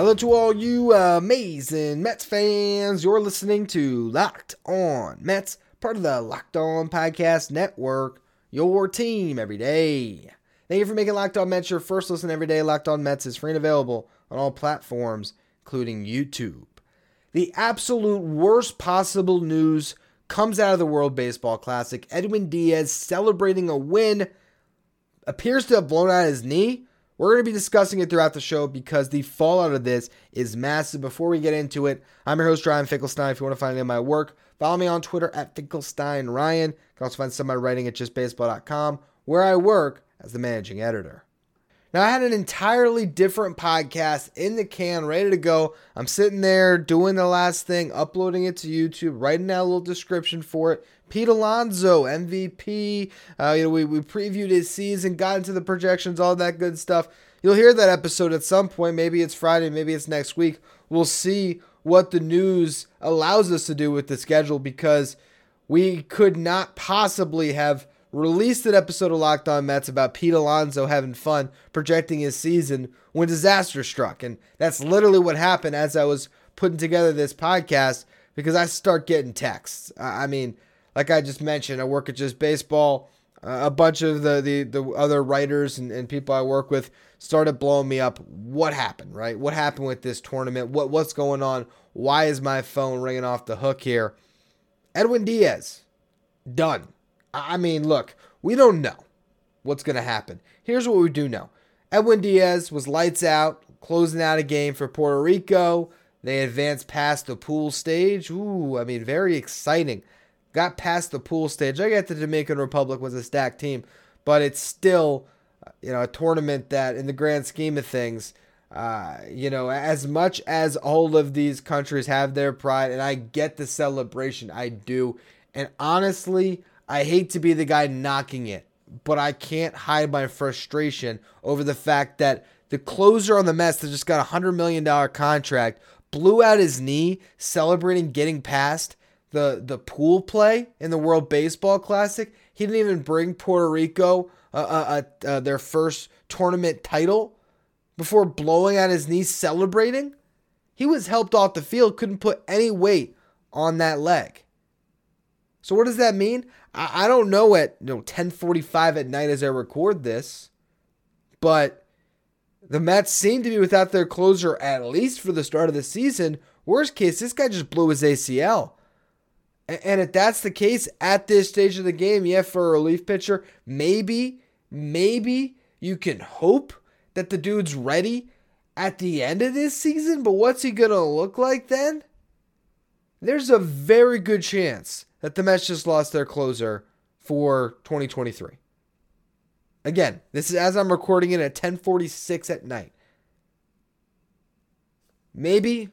Hello to all you uh, amazing Mets fans. You're listening to Locked On Mets, part of the Locked On Podcast Network, your team every day. Thank you for making Locked On Mets your first listen every day. Locked On Mets is free and available on all platforms, including YouTube. The absolute worst possible news comes out of the World Baseball Classic. Edwin Diaz celebrating a win appears to have blown out his knee we're going to be discussing it throughout the show because the fallout of this is massive. Before we get into it, I'm your host, Ryan Finkelstein. If you want to find any of my work, follow me on Twitter at Finkelstein Ryan. You can also find some of my writing at justbaseball.com, where I work as the managing editor. Now, I had an entirely different podcast in the can, ready to go. I'm sitting there doing the last thing, uploading it to YouTube, writing out a little description for it. Pete Alonso, MVP. Uh, you know, we, we previewed his season, got into the projections, all that good stuff. You'll hear that episode at some point. Maybe it's Friday, maybe it's next week. We'll see what the news allows us to do with the schedule because we could not possibly have released an episode of Locked On Mets about Pete Alonso having fun projecting his season when disaster struck. And that's literally what happened as I was putting together this podcast because I start getting texts. I mean, like I just mentioned, I work at Just Baseball. Uh, a bunch of the, the, the other writers and, and people I work with started blowing me up. What happened, right? What happened with this tournament? What What's going on? Why is my phone ringing off the hook here? Edwin Diaz, done. I mean, look, we don't know what's going to happen. Here's what we do know Edwin Diaz was lights out, closing out a game for Puerto Rico. They advanced past the pool stage. Ooh, I mean, very exciting. Got past the pool stage. I get the Dominican Republic was a stacked team, but it's still, you know, a tournament that, in the grand scheme of things, uh, you know, as much as all of these countries have their pride, and I get the celebration, I do. And honestly, I hate to be the guy knocking it, but I can't hide my frustration over the fact that the closer on the Mets that just got a $100 million contract blew out his knee celebrating getting past the, the pool play in the World Baseball Classic. He didn't even bring Puerto Rico uh, uh, uh, uh their first tournament title before blowing out his knee celebrating. He was helped off the field, couldn't put any weight on that leg. So what does that mean? I, I don't know at you know 10:45 at night as I record this, but the Mets seem to be without their closer at least for the start of the season. Worst case, this guy just blew his ACL. And, if that's the case at this stage of the game, yeah, for a relief pitcher, maybe, maybe you can hope that the dude's ready at the end of this season, but what's he going to look like then? There's a very good chance that the Mets just lost their closer for 2023. Again, this is as I'm recording it at 10:46 at night. Maybe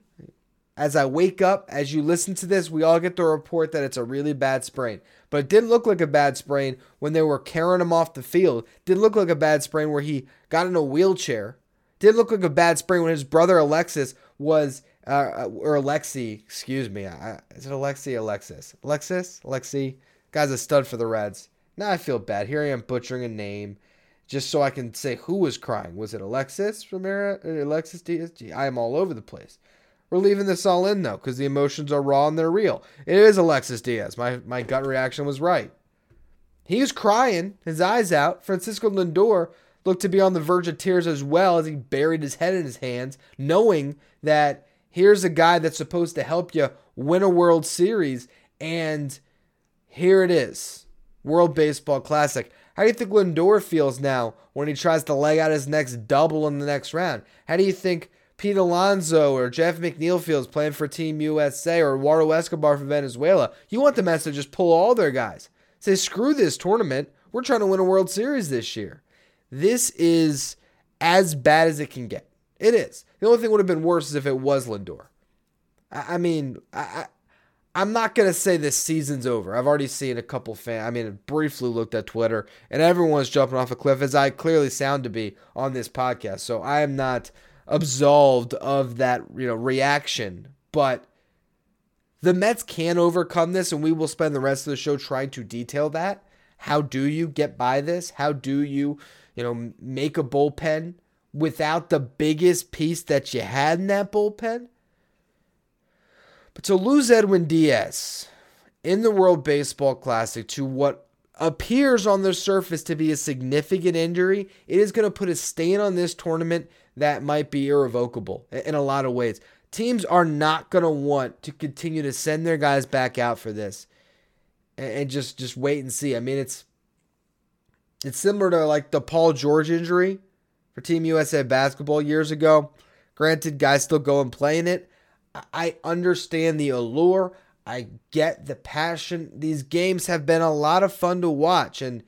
as I wake up, as you listen to this, we all get the report that it's a really bad sprain. But it didn't look like a bad sprain when they were carrying him off the field. Didn't look like a bad sprain where he got in a wheelchair. Didn't look like a bad sprain when his brother Alexis was uh, or Alexi, excuse me. I, is it Alexi? Alexis? Alexis? Alexi? Guy's a stud for the Reds. Now I feel bad. Here I am butchering a name just so I can say who was crying. Was it Alexis Ramirez? Alexis Diaz? I am all over the place. We're leaving this all in though, because the emotions are raw and they're real. It is Alexis Diaz. My my gut reaction was right. He was crying, his eyes out. Francisco Lindor looked to be on the verge of tears as well as he buried his head in his hands, knowing that Here's a guy that's supposed to help you win a World Series, and here it is World Baseball Classic. How do you think Lindor feels now when he tries to leg out his next double in the next round? How do you think Pete Alonso or Jeff McNeil feels playing for Team USA or Eduardo Escobar for Venezuela? You want the Mets to just pull all their guys. Say, screw this tournament. We're trying to win a World Series this year. This is as bad as it can get. It is. The only thing would have been worse is if it was Lindor. I, I mean, I, I'm not gonna say this season's over. I've already seen a couple fan. I mean, briefly looked at Twitter, and everyone's jumping off a cliff, as I clearly sound to be on this podcast. So I am not absolved of that, you know, reaction. But the Mets can overcome this, and we will spend the rest of the show trying to detail that. How do you get by this? How do you, you know, make a bullpen without the biggest piece that you had in that bullpen? But to lose Edwin Diaz in the World Baseball Classic to what appears on the surface to be a significant injury, it is going to put a stain on this tournament that might be irrevocable in a lot of ways. Teams are not going to want to continue to send their guys back out for this and just just wait and see. I mean, it's it's similar to like the Paul George injury for Team USA basketball years ago. Granted, guys still go and play in it, I understand the allure. I get the passion. These games have been a lot of fun to watch, and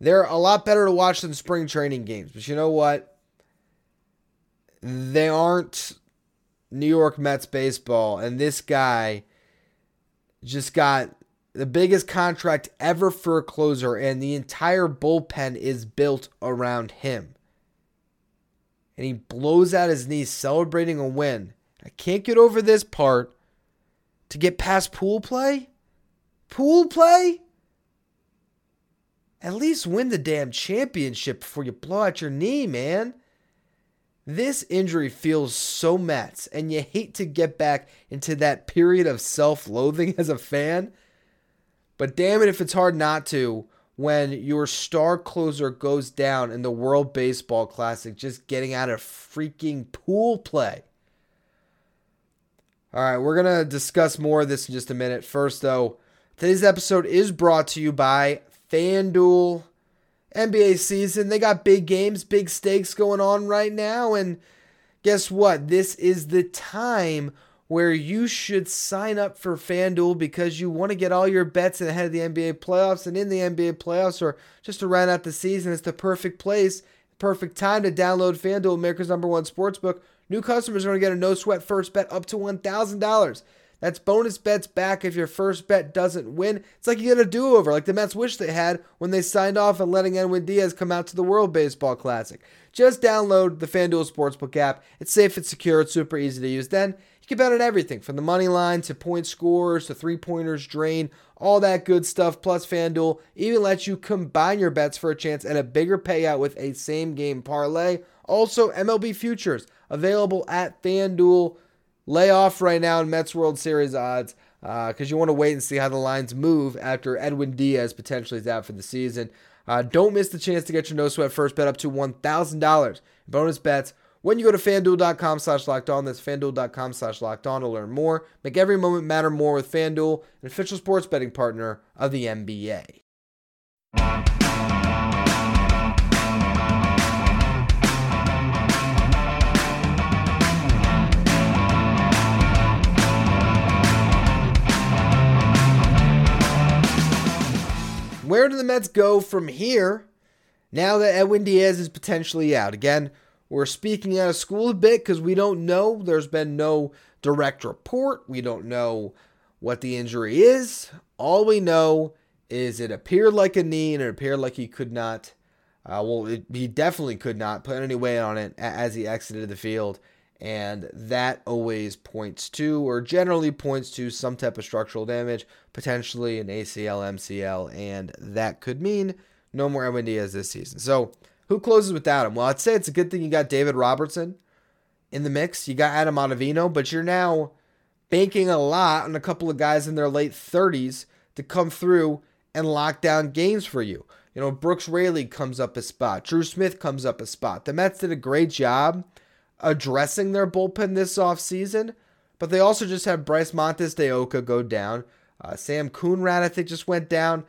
they're a lot better to watch than spring training games. But you know what? They aren't New York Mets baseball, and this guy just got the biggest contract ever for a closer, and the entire bullpen is built around him. And he blows out his knee celebrating a win. I can't get over this part. To get past pool play? Pool play? At least win the damn championship before you blow out your knee, man. This injury feels so Mets, and you hate to get back into that period of self loathing as a fan. But damn it, if it's hard not to when your star closer goes down in the World Baseball Classic just getting out of freaking pool play. All right, we're going to discuss more of this in just a minute. First, though, today's episode is brought to you by FanDuel. NBA season, they got big games, big stakes going on right now. And guess what? This is the time where you should sign up for FanDuel because you want to get all your bets ahead of the NBA playoffs. And in the NBA playoffs or just to round out the season, it's the perfect place, perfect time to download FanDuel, America's number one sportsbook New customers are going to get a no sweat first bet up to $1,000. That's bonus bets back if your first bet doesn't win. It's like you get a do over, like the Mets wish they had when they signed off on letting Edwin Diaz come out to the World Baseball Classic. Just download the FanDuel Sportsbook app. It's safe, it's secure, it's super easy to use. Then you can bet on everything from the money line to point scores to three pointers drain, all that good stuff. Plus, FanDuel even lets you combine your bets for a chance at a bigger payout with a same game parlay. Also, MLB futures available at FanDuel. Lay off right now in Mets World Series odds because uh, you want to wait and see how the lines move after Edwin Diaz potentially is out for the season. Uh, don't miss the chance to get your no sweat first bet up to $1,000 bonus bets when you go to fanduel.com slash locked on. That's fanduel.com slash locked on to learn more. Make every moment matter more with FanDuel, an official sports betting partner of the NBA. Mets go from here now that Edwin Diaz is potentially out? Again, we're speaking out of school a bit because we don't know. There's been no direct report. We don't know what the injury is. All we know is it appeared like a knee and it appeared like he could not, uh, well, it, he definitely could not put any weight on it as he exited the field. And that always points to, or generally points to, some type of structural damage, potentially an ACL, MCL, and that could mean no more Edwin Diaz this season. So, who closes without him? Well, I'd say it's a good thing you got David Robertson in the mix. You got Adam Ottavino, but you're now banking a lot on a couple of guys in their late 30s to come through and lock down games for you. You know, Brooks Raley comes up a spot. Drew Smith comes up a spot. The Mets did a great job addressing their bullpen this offseason, but they also just had Bryce Montes de Oca go down. Uh, Sam Coonrod, I think, just went down.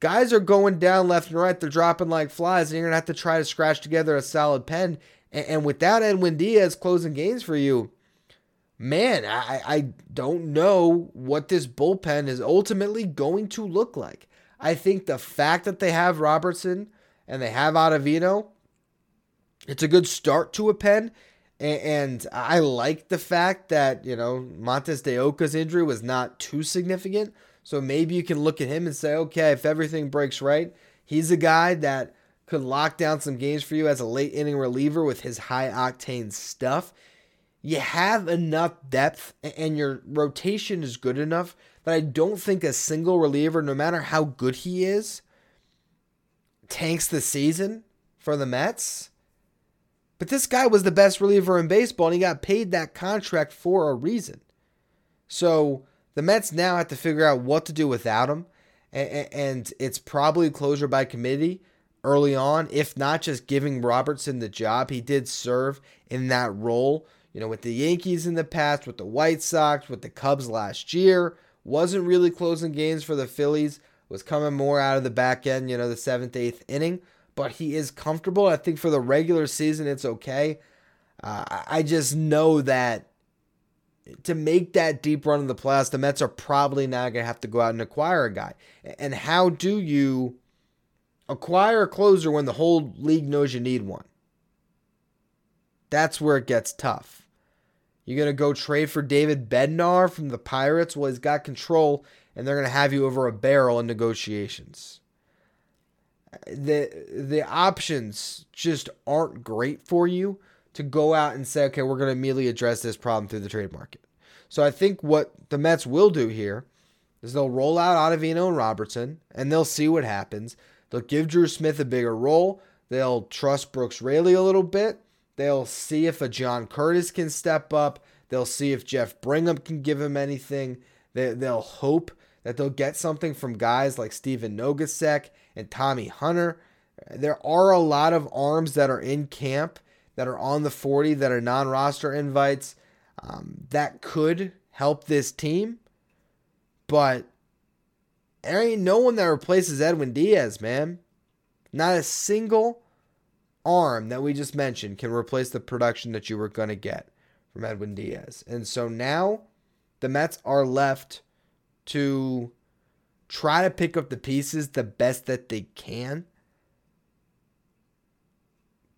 Guys are going down left and right. They're dropping like flies, and you're going to have to try to scratch together a solid pen. And, and without Edwin Diaz closing games for you, man, I, I don't know what this bullpen is ultimately going to look like. I think the fact that they have Robertson and they have Ottavino, it's a good start to a pen. And I like the fact that, you know, Montes de Oca's injury was not too significant. So maybe you can look at him and say, okay, if everything breaks right, he's a guy that could lock down some games for you as a late inning reliever with his high octane stuff. You have enough depth and your rotation is good enough that I don't think a single reliever, no matter how good he is, tanks the season for the Mets. But this guy was the best reliever in baseball and he got paid that contract for a reason. So the Mets now have to figure out what to do without him. And it's probably closure by committee early on, if not just giving Robertson the job. He did serve in that role, you know, with the Yankees in the past, with the White Sox, with the Cubs last year. Wasn't really closing games for the Phillies, was coming more out of the back end, you know, the seventh, eighth inning. But he is comfortable. I think for the regular season, it's okay. Uh, I just know that to make that deep run in the playoffs, the Mets are probably now going to have to go out and acquire a guy. And how do you acquire a closer when the whole league knows you need one? That's where it gets tough. You're going to go trade for David Bednar from the Pirates? Well, he's got control, and they're going to have you over a barrel in negotiations. The, the options just aren't great for you to go out and say, okay, we're going to immediately address this problem through the trade market. So I think what the Mets will do here is they'll roll out Ottavino and Robertson, and they'll see what happens. They'll give Drew Smith a bigger role. They'll trust Brooks Raley a little bit. They'll see if a John Curtis can step up. They'll see if Jeff Brigham can give him anything. They, they'll hope that they'll get something from guys like Stephen Nogosek and Tommy Hunter. There are a lot of arms that are in camp that are on the 40 that are non roster invites um, that could help this team. But there ain't no one that replaces Edwin Diaz, man. Not a single arm that we just mentioned can replace the production that you were going to get from Edwin Diaz. And so now the Mets are left to try to pick up the pieces the best that they can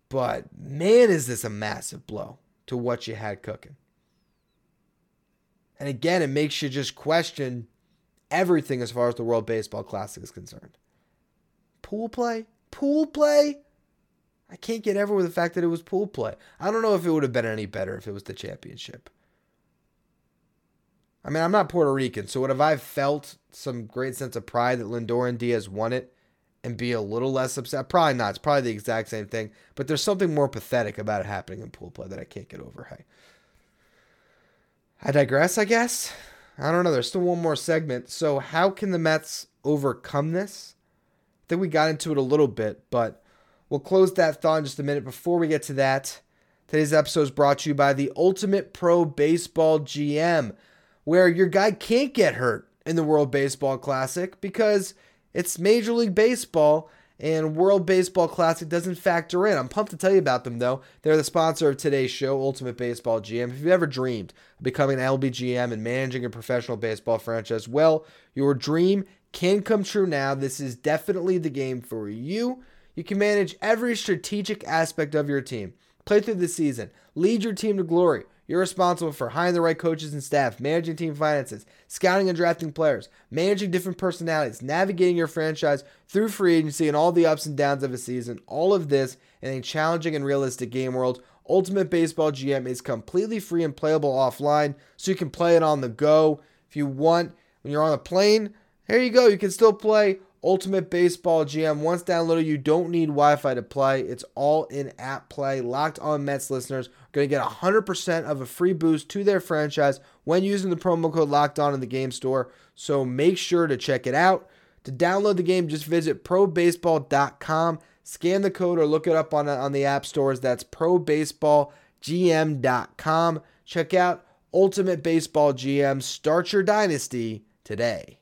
but man, is this a massive blow to what you had cooking. And again, it makes you just question everything as far as the World Baseball Classic is concerned. Pool play? Pool play? I can't get over with the fact that it was pool play. I don't know if it would have been any better if it was the championship. I mean, I'm not Puerto Rican, so would have I felt some great sense of pride that Lindor and Diaz won it? and be a little less upset? Probably not. It's probably the exact same thing. But there's something more pathetic about it happening in pool play that I can't get over. Hey. I digress, I guess. I don't know. There's still one more segment. So, how can the Mets overcome this? I think we got into it a little bit, but we'll close that thought in just a minute. Before we get to that, today's episode is brought to you by the Ultimate Pro Baseball GM, where your guy can't get hurt in the World Baseball Classic because it's Major League Baseball, and World Baseball Classic doesn't factor in. I'm pumped to tell you about them, though. They're the sponsor of today's show, Ultimate Baseball GM. If you've ever dreamed of becoming an LBGM and managing a professional baseball franchise, well, your dream can come true now. This is definitely the game for you. You can manage every strategic aspect of your team, play through the season, lead your team to glory you're responsible for hiring the right coaches and staff, managing team finances, scouting and drafting players, managing different personalities, navigating your franchise through free agency and all the ups and downs of a season. All of this in a challenging and realistic game world. Ultimate Baseball GM is completely free and playable offline, so you can play it on the go. If you want, when you're on a plane, here you go. You can still play Ultimate Baseball GM. Once downloaded, you don't need Wi Fi to play. It's all in app play. Locked on Mets listeners going to get 100% of a free boost to their franchise when using the promo code Locked On in the game store. So make sure to check it out. To download the game, just visit probaseball.com, scan the code, or look it up on, on the app stores. That's probaseballgm.com. Check out Ultimate Baseball GM. Start your dynasty today.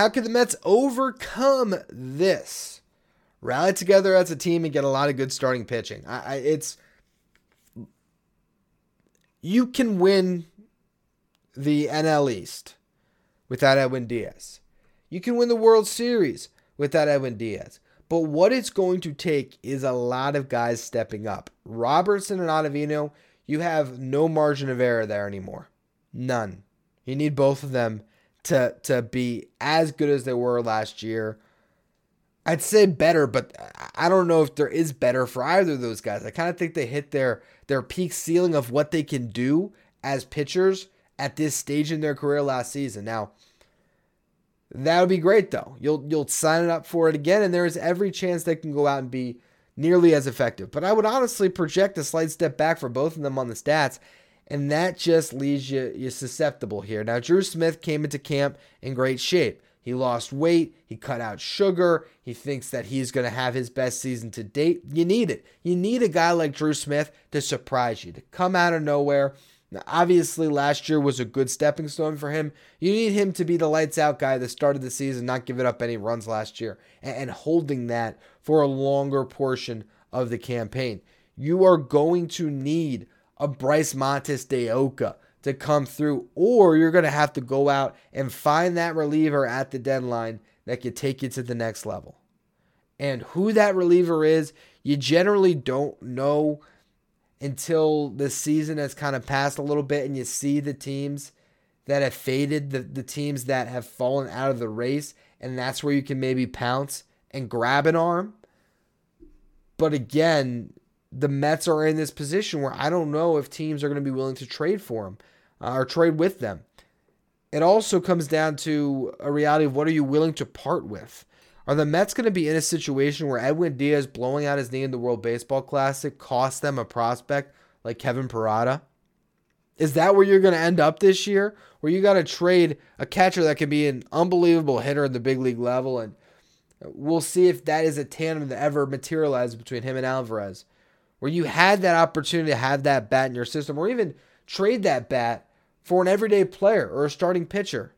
How can the Mets overcome this? Rally together as a team and get a lot of good starting pitching. I, I, it's you can win the NL East without Edwin Diaz. You can win the World Series without Edwin Diaz. But what it's going to take is a lot of guys stepping up. Robertson and Ottavino, you have no margin of error there anymore. None. You need both of them to to be as good as they were last year. I'd say better, but I don't know if there is better for either of those guys. I kind of think they hit their their peak ceiling of what they can do as pitchers at this stage in their career last season. Now, that would be great though. You'll you'll sign it up for it again, and there is every chance they can go out and be nearly as effective. But I would honestly project a slight step back for both of them on the stats, and that just leaves you you susceptible here. Now Drew Smith came into camp in great shape. He lost weight, he cut out sugar, he thinks that he's going to have his best season to date. You need it. You need a guy like Drew Smith to surprise you, to come out of nowhere now, obviously, last year was a good stepping stone for him. You need him to be the lights out guy that started the season, not giving up any runs last year, and, holding that for a longer portion of the campaign. You are going to need a Bryce Montes de Oca to come through, or you're going to have to go out and find that reliever at the deadline that could take you to the next level. And who that reliever is, you generally don't know until the season has kind of passed a little bit and you see the teams that have faded, the, the teams that have fallen out of the race, and that's where you can maybe pounce and grab an arm. But again, the Mets are in this position where I don't know if teams are going to be willing to trade for them uh, or trade with them. It also comes down to a reality of what are you willing to part with. Are the Mets going to be in a situation where Edwin Diaz blowing out his knee in the World Baseball Classic cost them a prospect like Kevin Parada? Is that where you're going to end up this year? Where you got to trade a catcher that can be an unbelievable hitter at the big league level? And we'll see if that is a tandem that ever materializes between him and Alvarez. Where you had that opportunity to have that bat in your system, or even trade that bat for an everyday player or a starting pitcher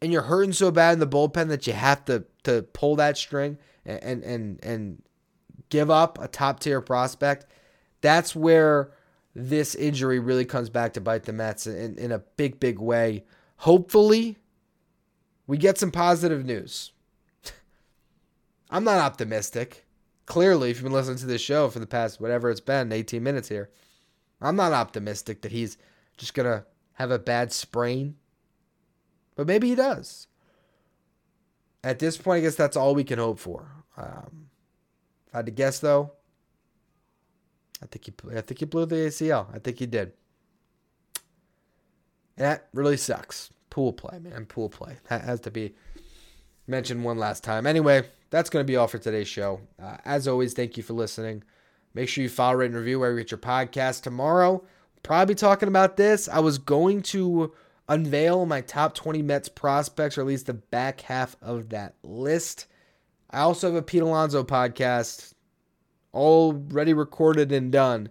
and you're hurting so bad in the bullpen that you have to to pull that string and and and give up a top tier prospect, that's where this injury really comes back to bite the Mets in, in a big, big way. Hopefully, we get some positive news. I'm not optimistic. Clearly, if you've been listening to this show for the past whatever it's been, 18 minutes here, I'm not optimistic that he's just going to have a bad sprain but maybe he does. At this point, I guess that's all we can hope for. Um, if I had to guess, though, I think he, I think he blew the ACL. I think he did. that really sucks. Pool play, man. Pool play. That has to be mentioned one last time. Anyway, that's going to be all for today's show. Uh, as always, thank you for listening. Make sure you follow, rate, and review where you get your podcast. Tomorrow, probably talking about this. I was going to unveil my top 20 Mets prospects, or at least the back half of that list. I also have a Pete Alonso podcast already recorded and done.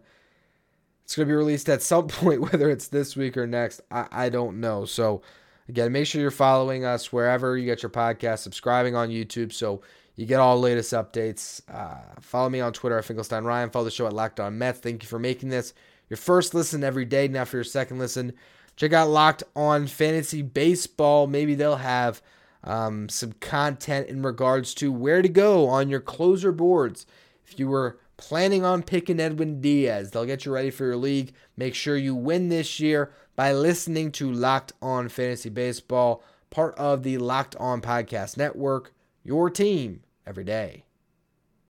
It's going to be released at some point, whether it's this week or next. I, I don't know. So, again, make sure you're following us wherever you get your podcast, subscribing on YouTube so you get all the latest updates. Uh, follow me on Twitter at Finkelstein Ryan. Follow the show at Locked On Mets. Thank you for making this your first listen every day. Now, for your second listen, Check out Locked On Fantasy Baseball. Maybe they'll have um, some content in regards to where to go on your closer boards. If you were planning on picking Edwin Diaz, they'll get you ready for your league. Make sure you win this year by listening to Locked On Fantasy Baseball, part of the Locked On Podcast Network, your team every day.